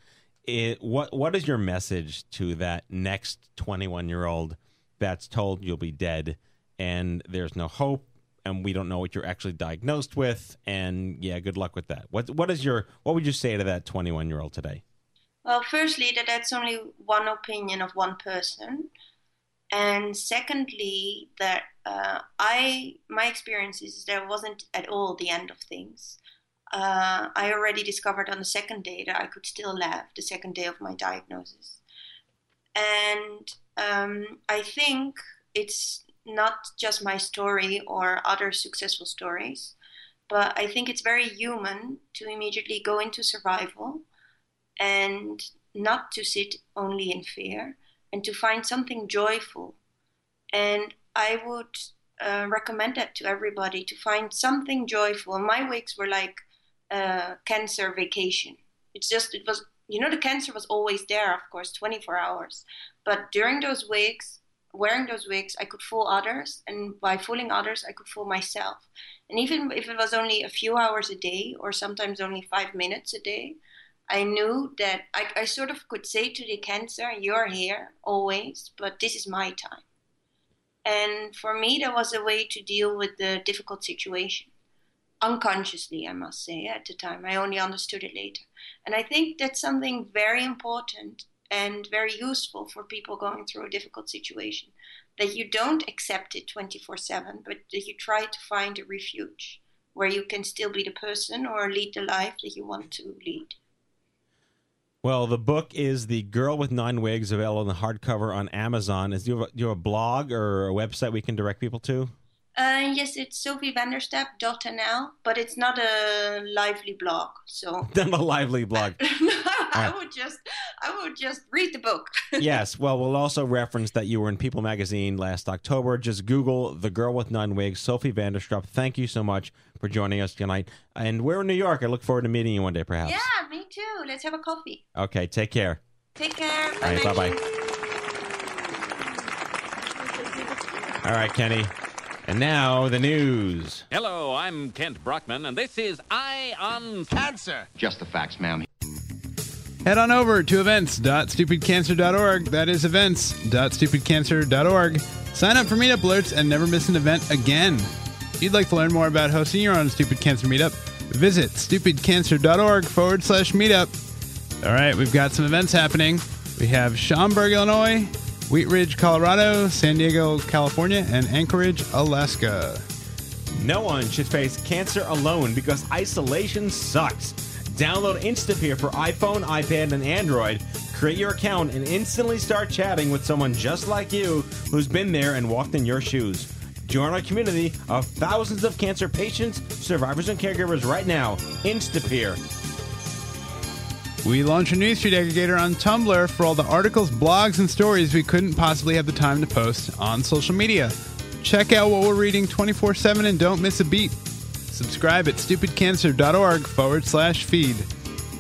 Speaker 5: It, what what is your message to that next 21 year old that's told you'll be dead and there's no hope and we don't know what you're actually diagnosed with and yeah, good luck with that. What what is your what would you say to that 21 year old today?
Speaker 8: Well, firstly, that that's only one opinion of one person, and secondly, that uh, I my experience is that wasn't at all the end of things. Uh, I already discovered on the second day that I could still laugh. The second day of my diagnosis, and um, I think it's not just my story or other successful stories, but I think it's very human to immediately go into survival and not to sit only in fear and to find something joyful. And I would uh, recommend that to everybody to find something joyful. My weeks were like a cancer vacation. It's just, it was, you know, the cancer was always there, of course, 24 hours. But during those weeks, wearing those wigs, I could fool others, and by fooling others, I could fool myself. And even if it was only a few hours a day, or sometimes only five minutes a day, I knew that I, I sort of could say to the cancer, You're here always, but this is my time. And for me, that was a way to deal with the difficult situation. Unconsciously, I must say, at the time. I only understood it later. And I think that's something very important and very useful for people going through a difficult situation. That you don't accept it 24 7, but that you try to find a refuge where you can still be the person or lead the life that you want to lead.
Speaker 5: Well, the book is The Girl with Nine Wigs, available in the hardcover on Amazon. Is do you, have a, do you have a blog or a website we can direct people to?
Speaker 8: Uh, yes, it's sophievanderstap.nl, but it's not a lively blog. So
Speaker 5: Then a lively blog.
Speaker 8: I would just, I would just read the book.
Speaker 5: yes. Well, we'll also reference that you were in People Magazine last October. Just Google the girl with nine wigs, Sophie van der Stap. Thank you so much for joining us tonight. And we're in New York. I look forward to meeting you one day, perhaps.
Speaker 8: yeah, me too. Let's have a coffee.
Speaker 5: Okay. Take care.
Speaker 8: Take care.
Speaker 5: All right. Bye bye. All right, Kenny. And now the news.
Speaker 10: Hello, I'm Kent Brockman, and this is Eye on Cancer.
Speaker 11: Just the facts, ma'am.
Speaker 6: Head on over to events.stupidcancer.org. That is events.stupidcancer.org. Sign up for meetup alerts and never miss an event again. If you'd like to learn more about hosting your own Stupid Cancer meetup, visit stupidcancer.org forward slash meetup. All right, we've got some events happening. We have Schaumburg, Illinois, Wheat Ridge, Colorado, San Diego, California, and Anchorage, Alaska.
Speaker 5: No one should face cancer alone because isolation sucks. Download Instapeer for iPhone, iPad, and Android. Create your account and instantly start chatting with someone just like you who's been there and walked in your shoes. Join our community of thousands of cancer patients, survivors, and caregivers right now. Instapeer.
Speaker 6: We launch a News newsfeed aggregator on Tumblr for all the articles, blogs, and stories we couldn't possibly have the time to post on social media. Check out what we're reading 24 7 and don't miss a beat. Subscribe at stupidcancer.org forward slash feed.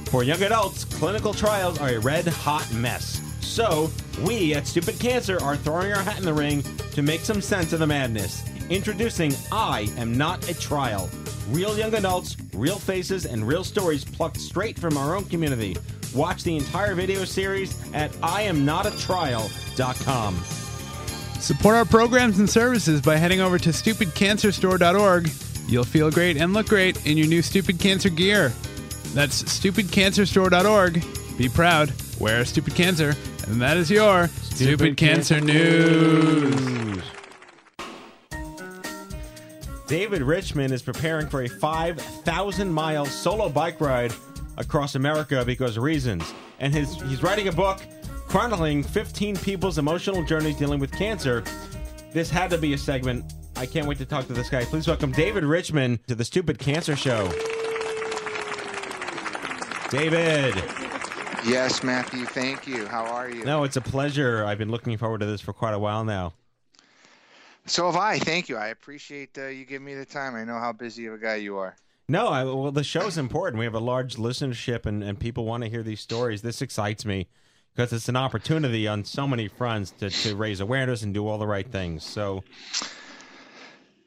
Speaker 5: For young adults, clinical trials are a red hot mess. So, we at Stupid Cancer are throwing our hat in the ring to make some sense of the madness. Introducing I Am Not a Trial. Real young adults, real faces, and real stories plucked straight from our own community. Watch the entire video series at IamNotATrial.com.
Speaker 6: Support our programs and services by heading over to stupidcancerstore.org. You'll feel great and look great in your new Stupid Cancer gear. That's stupidcancerstore.org. Be proud, wear Stupid Cancer, and that is your Stupid, Stupid Cancer, Cancer News.
Speaker 5: David Richman is preparing for a 5,000 mile solo bike ride across America because of reasons. And his, he's writing a book chronicling 15 people's emotional journeys dealing with cancer. This had to be a segment. I can't wait to talk to this guy. Please welcome David Richman to the Stupid Cancer Show. David.
Speaker 12: Yes, Matthew. Thank you. How are you?
Speaker 5: No, it's a pleasure. I've been looking forward to this for quite a while now.
Speaker 12: So have I. Thank you. I appreciate uh, you giving me the time. I know how busy of a guy you are.
Speaker 5: No, I, well, the show's important. We have a large listenership, and, and people want to hear these stories. This excites me because it's an opportunity on so many fronts to, to raise awareness and do all the right things. So,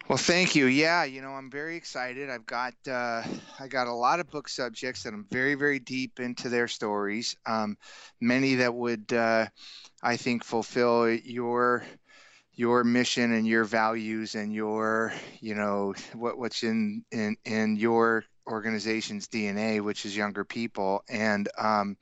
Speaker 12: well, thank you. Yeah, you know, I'm very excited. I've got uh, I got a lot of book subjects that I'm very very deep into their stories. Um, many that would uh, I think fulfill your your mission and your values and your you know what what's in in in your organization's DNA, which is younger people, and um,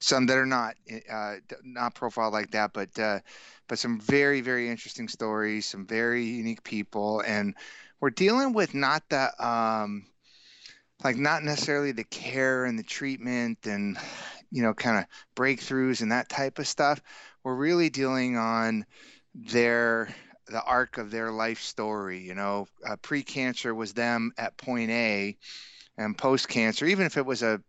Speaker 12: some that are not uh, not profiled like that, but uh, but some very very interesting stories, some very unique people, and we're dealing with not the um, like not necessarily the care and the treatment and you know kind of breakthroughs and that type of stuff. We're really dealing on their the arc of their life story. You know, uh, pre-cancer was them at point A, and post-cancer, even if it was a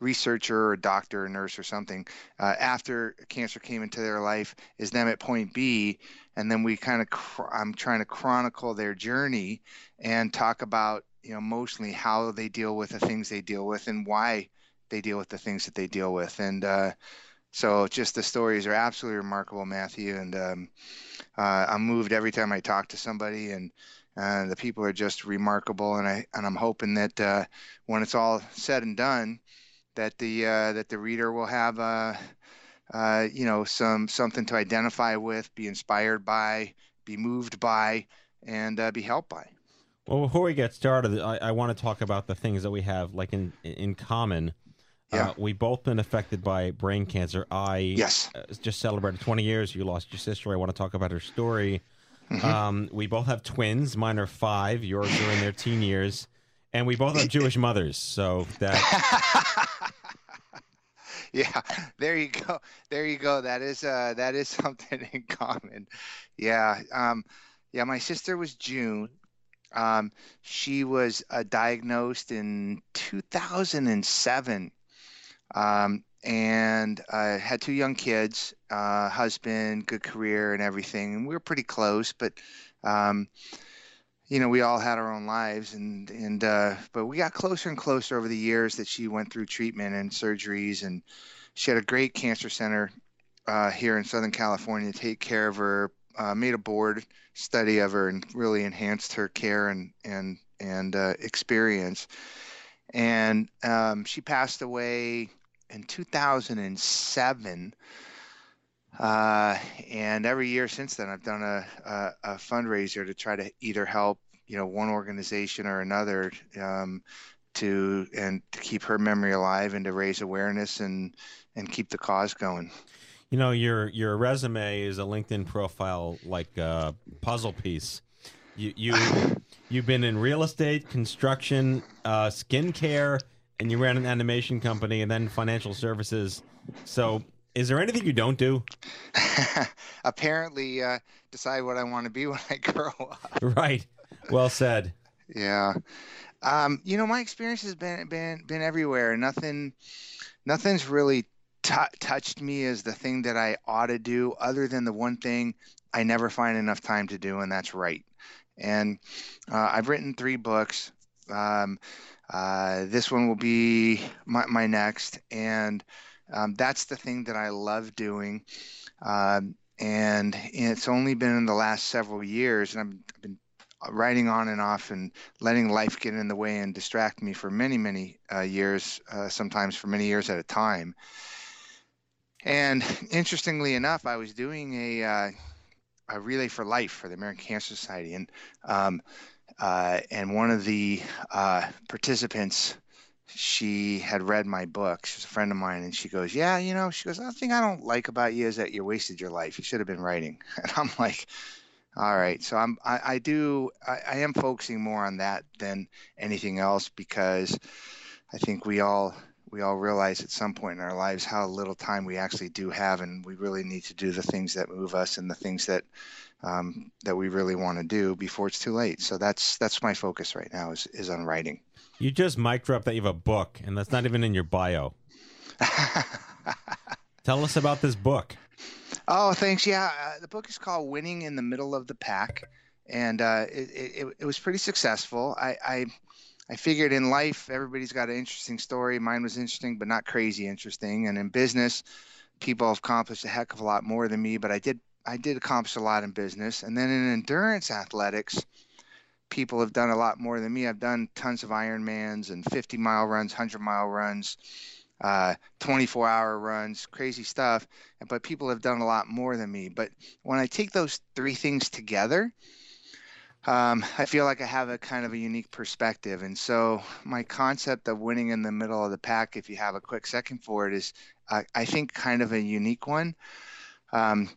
Speaker 12: researcher or a doctor or nurse or something, uh, after cancer came into their life, is them at point B, and then we kind of cr- I'm trying to chronicle their journey and talk about you know emotionally how they deal with the things they deal with and why they deal with the things that they deal with and. Uh, so just the stories are absolutely remarkable, Matthew, and um, uh, I'm moved every time I talk to somebody, and uh, the people are just remarkable, and I and I'm hoping that uh, when it's all said and done, that the uh, that the reader will have uh, uh, you know some something to identify with, be inspired by, be moved by, and be helped by.
Speaker 5: Well, before we get started, I, I want to talk about the things that we have like in in common.
Speaker 12: Yeah.
Speaker 5: Uh, we've both been affected by brain cancer. I
Speaker 12: yes.
Speaker 5: uh, just celebrated 20 years. You lost your sister. I want to talk about her story.
Speaker 12: Mm-hmm.
Speaker 5: Um, we both have twins. Mine are five. Yours are in their teen years. And we both have Jewish mothers. So that.
Speaker 12: yeah, there you go. There you go. That is uh, that is something in common. Yeah. Um, Yeah, my sister was June. Um, she was uh, diagnosed in 2007 um, and uh, had two young kids, uh, husband, good career, and everything. And we were pretty close, but um, you know, we all had our own lives, and and uh, but we got closer and closer over the years that she went through treatment and surgeries, and she had a great cancer center uh, here in Southern California to take care of her. Uh, made a board study of her and really enhanced her care and and and experience. And um, she passed away in 2007. Uh, and every year since then, I've done a, a, a, fundraiser to try to either help, you know, one organization or another um, to and to keep her memory alive and to raise awareness and and keep the cause going.
Speaker 5: You know, your your resume is a LinkedIn profile like a puzzle piece. You you you've been in real estate, construction, uh, skincare, and you ran an animation company, and then financial services. So is there anything you don't do?
Speaker 12: Apparently, uh, decide what I want to be when I grow up.
Speaker 5: Right. Well said.
Speaker 12: Yeah. Um, you know, my experience has been been been everywhere. Nothing, nothing's really t- touched me as the thing that I ought to do, other than the one thing I never find enough time to do, and that's write. And uh, I've written three books. Um, uh, this one will be my, my next, and um, that's the thing that I love doing. Um, and it's only been in the last several years, and I've been writing on and off and letting life get in the way and distract me for many, many uh, years, uh, sometimes for many years at a time. And interestingly enough, I was doing a, uh, a relay for life for the American Cancer Society, and um, uh, and one of the uh, participants she had read my book. She's a friend of mine, and she goes, "Yeah, you know," she goes, "The thing I don't like about you is that you wasted your life. You should have been writing." And I'm like, "All right." So I'm, I, I do, I, I am focusing more on that than anything else because I think we all we all realize at some point in our lives how little time we actually do have, and we really need to do the things that move us and the things that um, that we really want to do before it's too late. So that's that's my focus right now is is on writing.
Speaker 5: You just mic dropped that you have a book, and that's not even in your bio. Tell us about this book.
Speaker 12: Oh, thanks. Yeah, uh, the book is called "Winning in the Middle of the Pack," and uh, it, it, it was pretty successful. I, I I figured in life everybody's got an interesting story. Mine was interesting, but not crazy interesting. And in business, people have accomplished a heck of a lot more than me. But I did I did accomplish a lot in business. And then in endurance athletics, people have done a lot more than me. I've done tons of Ironmans and 50 mile runs, 100 mile runs, uh, 24 hour runs, crazy stuff. But people have done a lot more than me. But when I take those three things together, um, I feel like I have a kind of a unique perspective. And so my concept of winning in the middle of the pack, if you have a quick second for it, is uh, I think kind of a unique one. Um,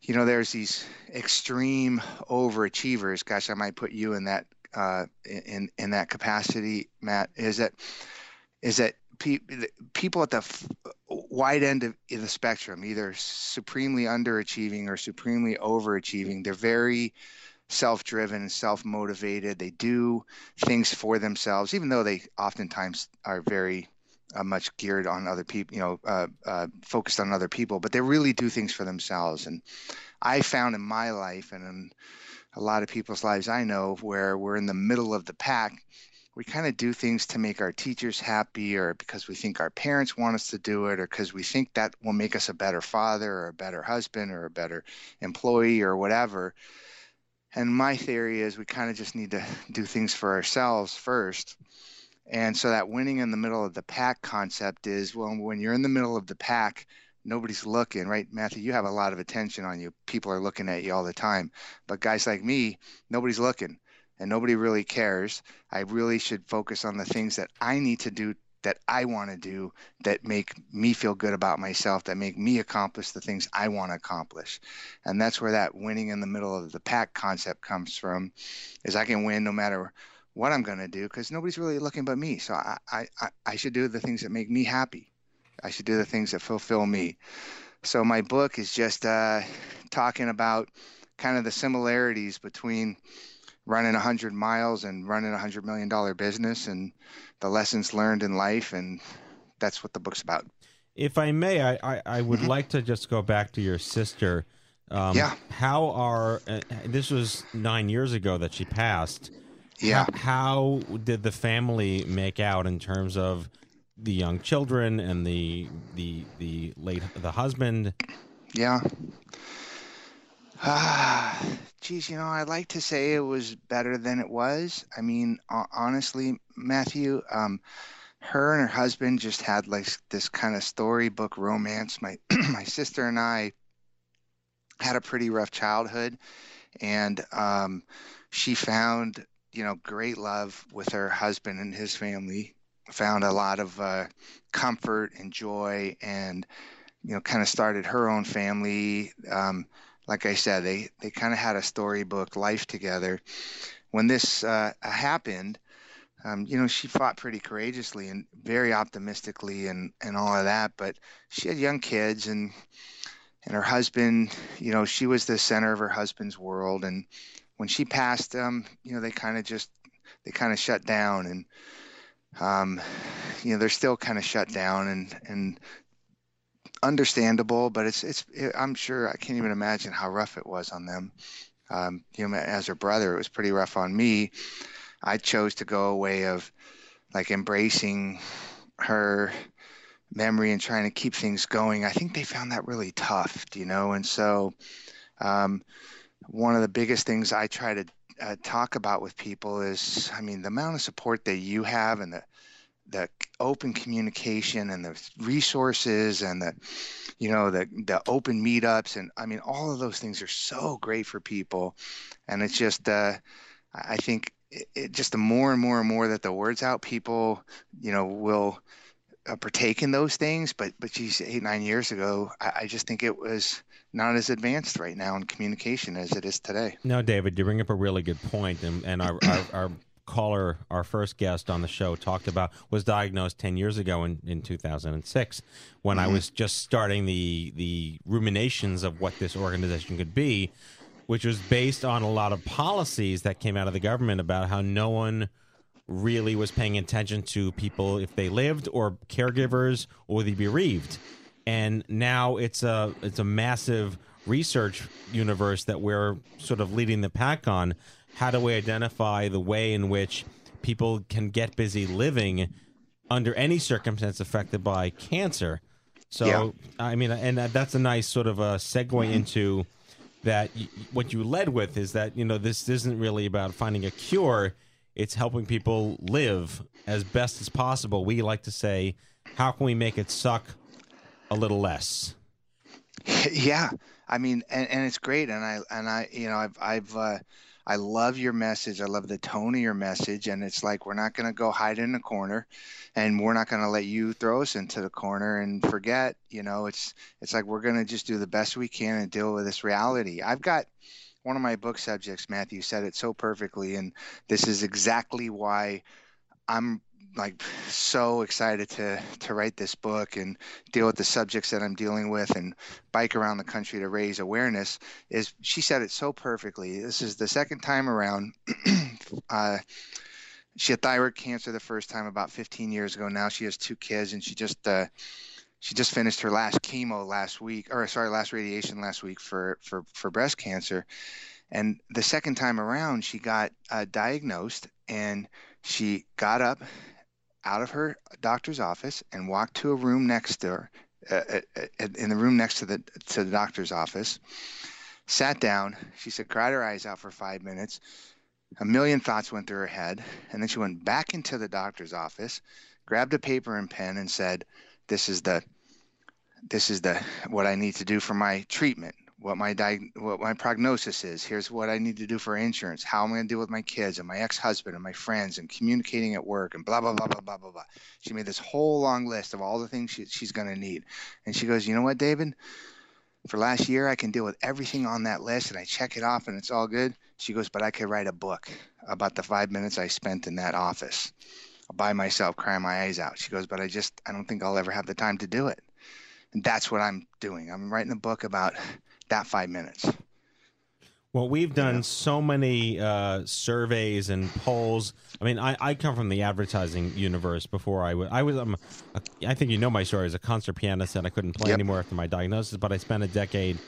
Speaker 12: you know, there's these extreme overachievers. Gosh, I might put you in that uh, in in that capacity, Matt. Is that is that pe- people at the f- wide end of the spectrum, either supremely underachieving or supremely overachieving. They're very self-driven and self-motivated. They do things for themselves, even though they oftentimes are very uh, much geared on other people, you know, uh, uh, focused on other people, but they really do things for themselves. And I found in my life and in a lot of people's lives I know where we're in the middle of the pack, we kind of do things to make our teachers happy or because we think our parents want us to do it or because we think that will make us a better father or a better husband or a better employee or whatever. And my theory is we kind of just need to do things for ourselves first and so that winning in the middle of the pack concept is well, when you're in the middle of the pack, nobody's looking, right? Matthew, you have a lot of attention on you. People are looking at you all the time. But guys like me, nobody's looking and nobody really cares. I really should focus on the things that I need to do that I want to do that make me feel good about myself, that make me accomplish the things I want to accomplish. And that's where that winning in the middle of the pack concept comes from is I can win no matter what I'm going to do because nobody's really looking but me. So I, I, I should do the things that make me happy. I should do the things that fulfill me. So my book is just uh, talking about kind of the similarities between running 100 miles and running a 100 million dollar business and the lessons learned in life and that's what the book's about
Speaker 5: If I may, I, I, I would like to just go back to your sister. Um,
Speaker 12: Yeah.
Speaker 5: How are uh, this was nine years ago that she passed.
Speaker 12: Yeah.
Speaker 5: How, how did the family make out in terms of the young children and the the the late the husband?
Speaker 12: Yeah. Ah, geez, you know, I'd like to say it was better than it was. I mean, honestly, Matthew, um, her and her husband just had like this kind of storybook romance. My my sister and I had a pretty rough childhood, and um, she found, you know, great love with her husband and his family. Found a lot of uh, comfort and joy, and you know, kind of started her own family. Um, like I said, they they kind of had a storybook life together. When this uh, happened, um, you know, she fought pretty courageously and very optimistically and and all of that. But she had young kids and and her husband, you know, she was the center of her husband's world. And when she passed, um, you know, they kind of just they kind of shut down and um, you know, they're still kind of shut down and and understandable, but it's it's it, I'm sure I can't even imagine how rough it was on them. Um, you know, as her brother, it was pretty rough on me. I chose to go a way of like embracing her memory and trying to keep things going. I think they found that really tough, you know, and so um, one of the biggest things I try to uh, talk about with people is, I mean, the amount of support that you have and the the open communication and the resources and the you know the the open meetups and I mean all of those things are so great for people. And it's just uh I think it, it just the more and more and more that the words out people you know will uh, partake in those things. But but geez eight nine years ago I, I just think it was not as advanced right now in communication as it is today.
Speaker 5: No, David, you bring up a really good point, and and our our, our caller, our first guest on the show, talked about was diagnosed ten years ago in, in two thousand and six, when I
Speaker 12: Mhm.
Speaker 5: was just starting the the ruminations of what this organization could be, which was based on a lot of policies that came out of the government about how no one really was paying attention to people if they lived or caregivers or the bereaved and now it's a it's a massive research universe that we're sort of leading the pack on how do we identify the way in which people can get busy living under any circumstance affected by cancer? So
Speaker 12: Yeah.
Speaker 5: i mean and that's a nice sort of a segue into that what you led with is that you know this isn't really about finding a cure. It's helping people live as best as possible. We like to say how can we make it suck a little less?
Speaker 12: Yeah. I mean and, and it's great. And i and i you know i've i've uh i love your message. I love the tone of your message and it's like we're not going to go hide in a corner and we're not going to let you throw us into the corner and forget you know it's it's like we're going to just do the best we can and deal with this reality. I've got one of my book subjects matthew said it so perfectly and this is exactly why i'm like so excited to to write this book and deal with the subjects that I'm dealing with and bike around the country to raise awareness is she said it so perfectly. This is the second time around. uh, she had thyroid cancer the first time about 15 years ago. Now she has two kids and she just uh, she just finished her last chemo last week or sorry last radiation last week for for for breast cancer. And the second time around, she got uh, diagnosed and she got up out of her doctor's office and walked to a room next her, uh, uh, uh, in the room next to the to the doctor's office. Sat down. She said, cried her eyes out for five minutes. A million thoughts went through her head, and then she went back into the doctor's office, grabbed a paper and pen, and said, "This is the, this is the what I need to do for my treatment." What my diag- what my prognosis is. Here's what I need to do for insurance. How am I'm going to deal with my kids and my ex-husband and my friends and communicating at work and blah blah blah blah blah blah blah. She made this whole long list of all the things she, she's going to need, and she goes, "You know what, David? For last year, I can deal with everything on that list, and I check it off, and it's all good." She goes, "But I could write a book about the five minutes I spent in that office by myself, crying my eyes out." She goes, "But I just I don't think I'll ever have the time to do it." And that's what I'm doing. I'm writing a book about that five minutes.
Speaker 5: Well, we've done so many uh, surveys and polls. I mean, I, I come from the advertising universe. Before I was, I was, um, a, I think you know my story as a concert pianist, and I couldn't play
Speaker 12: Yep.
Speaker 5: anymore after my diagnosis. But I spent a decade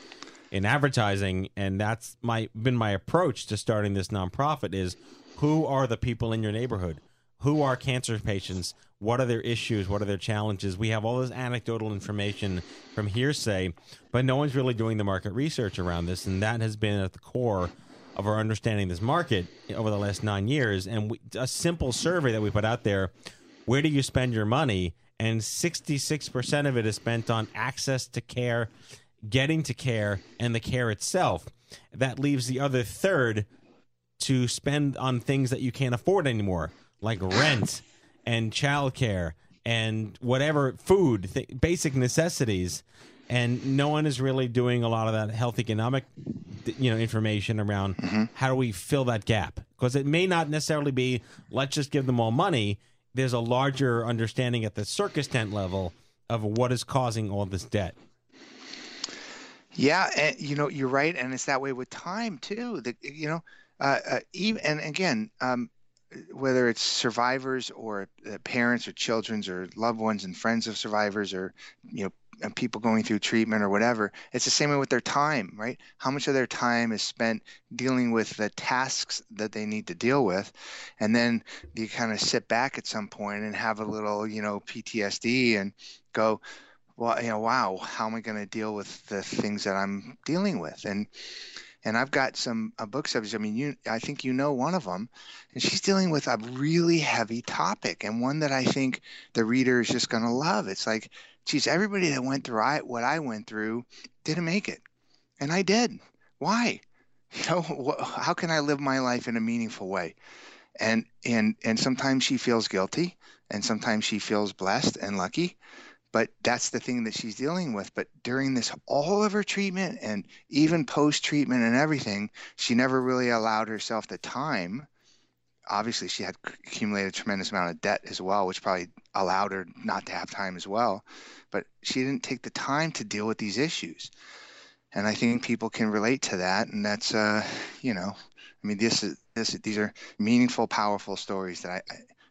Speaker 5: in advertising, and that's my been my approach to starting this nonprofit. Is who are the people in your neighborhood? Who are cancer patients? What are their issues? What are their challenges? We have all this anecdotal information from hearsay, but no one's really doing the market research around this, and that has been at the core of our understanding this market over the last nine years. And we, a simple survey that we put out there: where do you spend your money? And sixty-six percent of it is spent on access to care, getting to care, and the care itself. That leaves the other third to spend on things that you can't afford anymore, like rent and childcare and whatever food, th- basic necessities. And no one is really doing a lot of that health economic, you know, information around how do we fill that gap? Because it may not necessarily be let's just give them all money. There's a larger understanding at the circus tent level of what is causing all this debt.
Speaker 12: Yeah, and you know you're right, and it's that way with time too. The, you know, uh, uh, even and again, um, whether it's survivors or uh, parents or children's or loved ones and friends of survivors or you know people going through treatment or whatever, it's the same way with their time, right? How much of their time is spent dealing with the tasks that they need to deal with, and then you kind of sit back at some point and have a little, you know, PTSD and go, well, you know, wow, how am I going to deal with the things that I'm dealing with? And and I've got some uh, book subjects. I mean, you, I think you know one of them, and she's dealing with a really heavy topic and one that I think the reader is just going to love. It's like, geez, everybody that went through I, what I went through didn't make it, and I did. Why? You know, wh- how can I live my life in a meaningful way? And and and sometimes she feels guilty, and sometimes she feels blessed and lucky but that's the thing that she's dealing with. But during this all of her treatment and even post treatment and everything she never really allowed herself the time. Obviously she had accumulated a tremendous amount of debt as well which probably allowed her not to have time as well. But she didn't take the time to deal with these issues. And i think people can relate to that. And that's uh you know i mean this is this these are meaningful powerful stories that i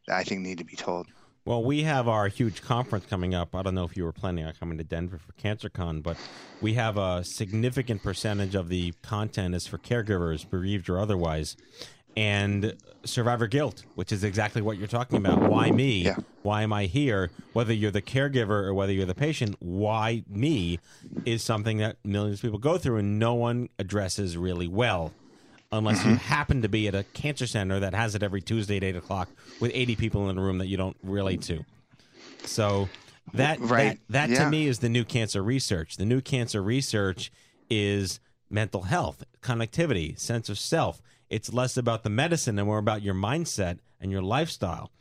Speaker 12: that i think need to be told
Speaker 5: Well, we have our huge conference coming up. I don't know if you were planning on coming to Denver for CancerCon, but we have a significant percentage of the content is for caregivers, bereaved or otherwise, and survivor guilt, which is exactly what you're talking about. Why me? Why am I here? Whether you're the caregiver or whether you're the patient, why me is something that millions of people go through and no one addresses really well unless you mm-hmm. happen to be at a cancer center that has it every Tuesday at eight o'clock with eighty people in a room that you don't relate to. So that
Speaker 12: Right.
Speaker 5: that, that
Speaker 12: Yeah.
Speaker 5: to me is the new cancer research. The new cancer research is mental health, connectivity, sense of self. It's less about the medicine and more about your mindset and your lifestyle.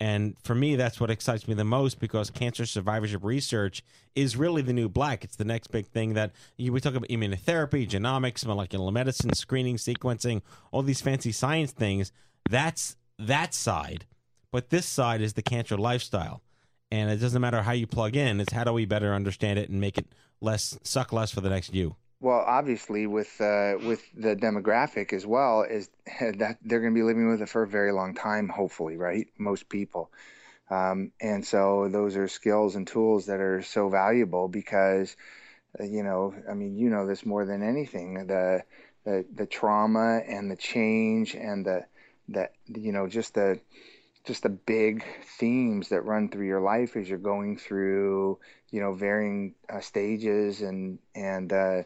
Speaker 5: And for me, that's what excites me the most because cancer survivorship research is really the new black. It's the next big thing that you, we talk about immunotherapy, genomics, molecular medicine, screening, sequencing, all these fancy science things. That's that side. But this side is the cancer lifestyle. And it doesn't matter how you plug in, it's how do we better understand it and make it less suck less for the next you.
Speaker 12: Well, obviously, with uh, with the demographic as well, is that they're going to be living with it for a very long time. Hopefully, right? Most people, um, and so those are skills and tools that are so valuable because, uh, you know, I mean, you know this more than anything. The the the trauma and the change and the the you know just the just the big themes that run through your life as you're going through you know varying uh, stages and and uh,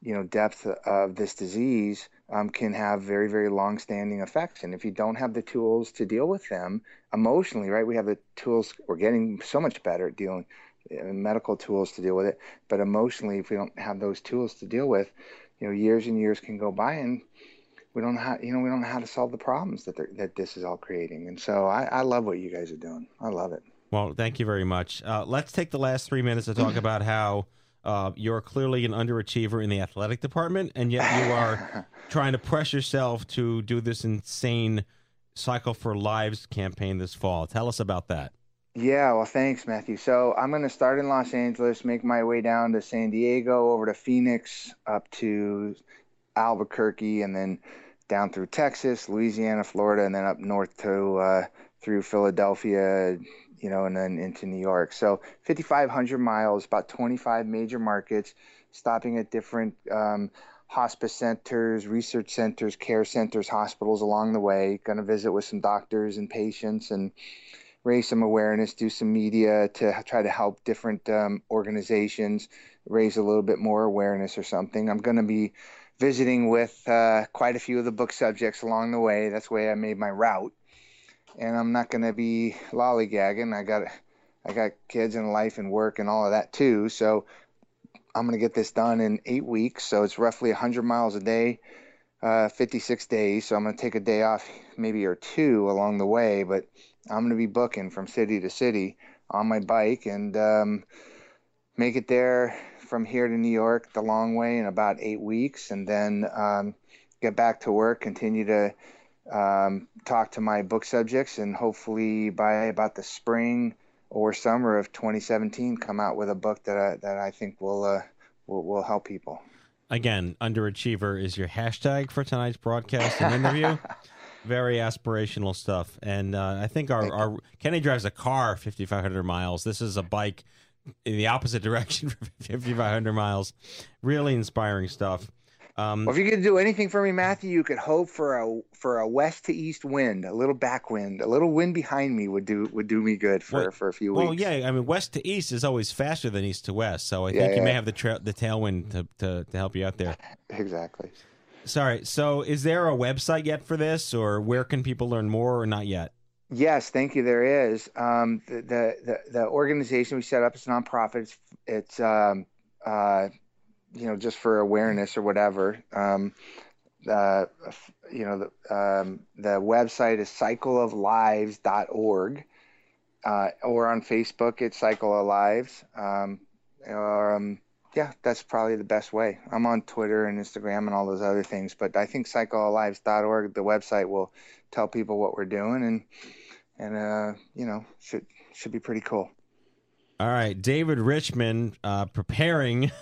Speaker 12: you know depth of this disease um, can have very very long standing effects. And if you don't have the tools to deal with them emotionally right we have the tools we're getting so much better at dealing uh, medical tools to deal with it. But emotionally if we don't have those tools to deal with you know years and years can go by and we don't know how you know we don't know how to solve the problems that that this is all creating and so I, I love what you guys are doing i love it
Speaker 5: Well, thank you very much. Uh, let's take the last three minutes to talk about how uh, you're clearly an underachiever in the athletic department, and yet you are trying to press yourself to do this insane Cycle for Lives campaign this fall. Tell us about that.
Speaker 12: Yeah, well, thanks, Matthew. So I'm going to start in Los Angeles, make my way down to San Diego, over to Phoenix, up to Albuquerque, and then down through Texas, Louisiana, Florida, and then up north to uh, through Philadelphia, you know, and then into New York. So 5,500 miles, about 25 major markets, stopping at different um, hospice centers, research centers, care centers, hospitals along the way. Going to visit with some doctors and patients and raise some awareness, do some media to try to help different um, organizations raise a little bit more awareness or something. I'm going to be visiting with uh, quite a few of the book subjects along the way. That's the way I made my route. And I'm not going to be lollygagging. I got I got kids and life and work and all of that too. So I'm going to get this done in eight weeks. So it's roughly 100 miles a day, uh, 56 days. So I'm going to take a day off, maybe or two along the way. But I'm going to be booking from city to city on my bike and um, make it there from here to New York the long way in about eight weeks, and then um, get back to work, continue to um, talk to my book subjects, and hopefully by about the spring or summer of 2017, come out with a book that I, that I think will, uh, will will help people.
Speaker 5: Again, underachiever is your hashtag for tonight's broadcast and interview. Very aspirational stuff, and uh, I think our, our Kenny drives a car 5,500 miles. This is a bike in the opposite direction for 5,500 miles. Really inspiring stuff. Um,
Speaker 12: Well, if you could do anything for me, Matthew, you could hope for a for a west to east wind, a little backwind, a little wind behind me would do would do me good for,
Speaker 5: Well-
Speaker 12: for a few weeks.
Speaker 5: well, yeah, I mean, west to east is always faster than east to west, so I
Speaker 12: Yeah,
Speaker 5: think you may have the tra- the tailwind to, to, to help you out there.
Speaker 12: Exactly.
Speaker 5: Sorry, so is there a website yet for this, or where can people learn more, or not yet?
Speaker 12: Yes, thank you. There is um, the, the the organization we set up is nonprofit. It's, it's um, uh, you know just for awareness or whatever. Um, you know the um, the website is cycleoflives.org, uh, or on Facebook it's Cycle of Lives. Um, or, um, yeah, that's probably the best way. I'm on Twitter and Instagram and all those other things, but I think cycleoflives.org, the website, will tell people what we're doing and and uh, you know should should be pretty cool.
Speaker 5: All right, David Richman uh, preparing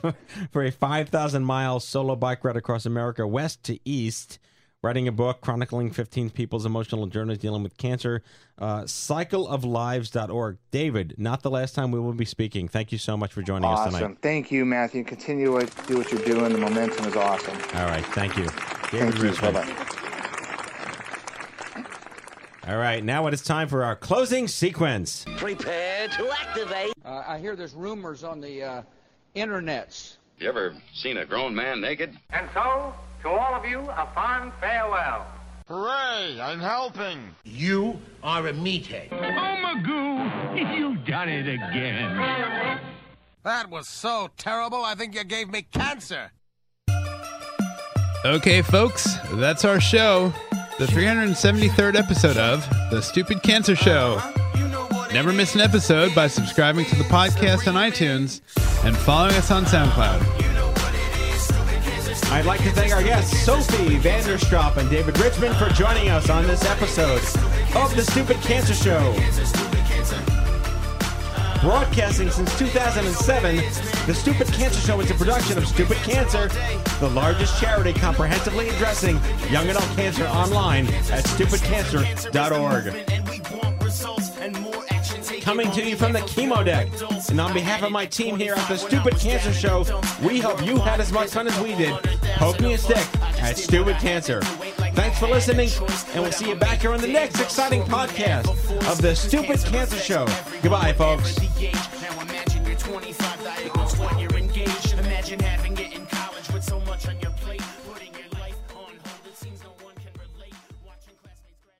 Speaker 5: for a 5,000 mile solo bike ride across America, west to east, writing a book chronicling 15 people's emotional journeys dealing with cancer. Uh, cycleoflives.org. David, not the last time we will be speaking. Thank you so much for joining us tonight. awesome.
Speaker 12: Thank you, Matthew. Continue to do what you're doing. The momentum is awesome.
Speaker 5: All right, thank you.
Speaker 12: Thank
Speaker 5: David
Speaker 12: you. Bye-bye.
Speaker 5: All right, now it is time for our closing sequence.
Speaker 11: Prepare to activate. Uh, I hear there's rumors on the uh, internets.
Speaker 1: You ever seen a grown man naked?
Speaker 13: And so, to all of you, a fond farewell.
Speaker 1: Hooray! I'm helping.
Speaker 13: You are a meathead. Oh, Magoo, you've done it again.
Speaker 14: That was so terrible, I think you gave me cancer.
Speaker 6: Okay, folks, that's our show. The 373rd episode of The Stupid Cancer Show. Never miss an episode by subscribing to the podcast on iTunes and following us on SoundCloud.
Speaker 5: I'd like to thank our guests, Sophie van der Stap and David Richman, for joining us on this episode of The Stupid Cancer Show. Broadcasting since 2007, The Stupid Cancer Show is a production of Stupid Cancer, the largest charity comprehensively addressing young adult cancer online at stupidcancer.org. Coming to you from the chemo deck. And on behalf of my team here at the Stupid Cancer Show, we hope you had as much fun as we did. Poke me a stick at Stupid Cancer. Thanks for listening, and we'll see you back here on the next exciting podcast of the Stupid Cancer Show. Goodbye, folks.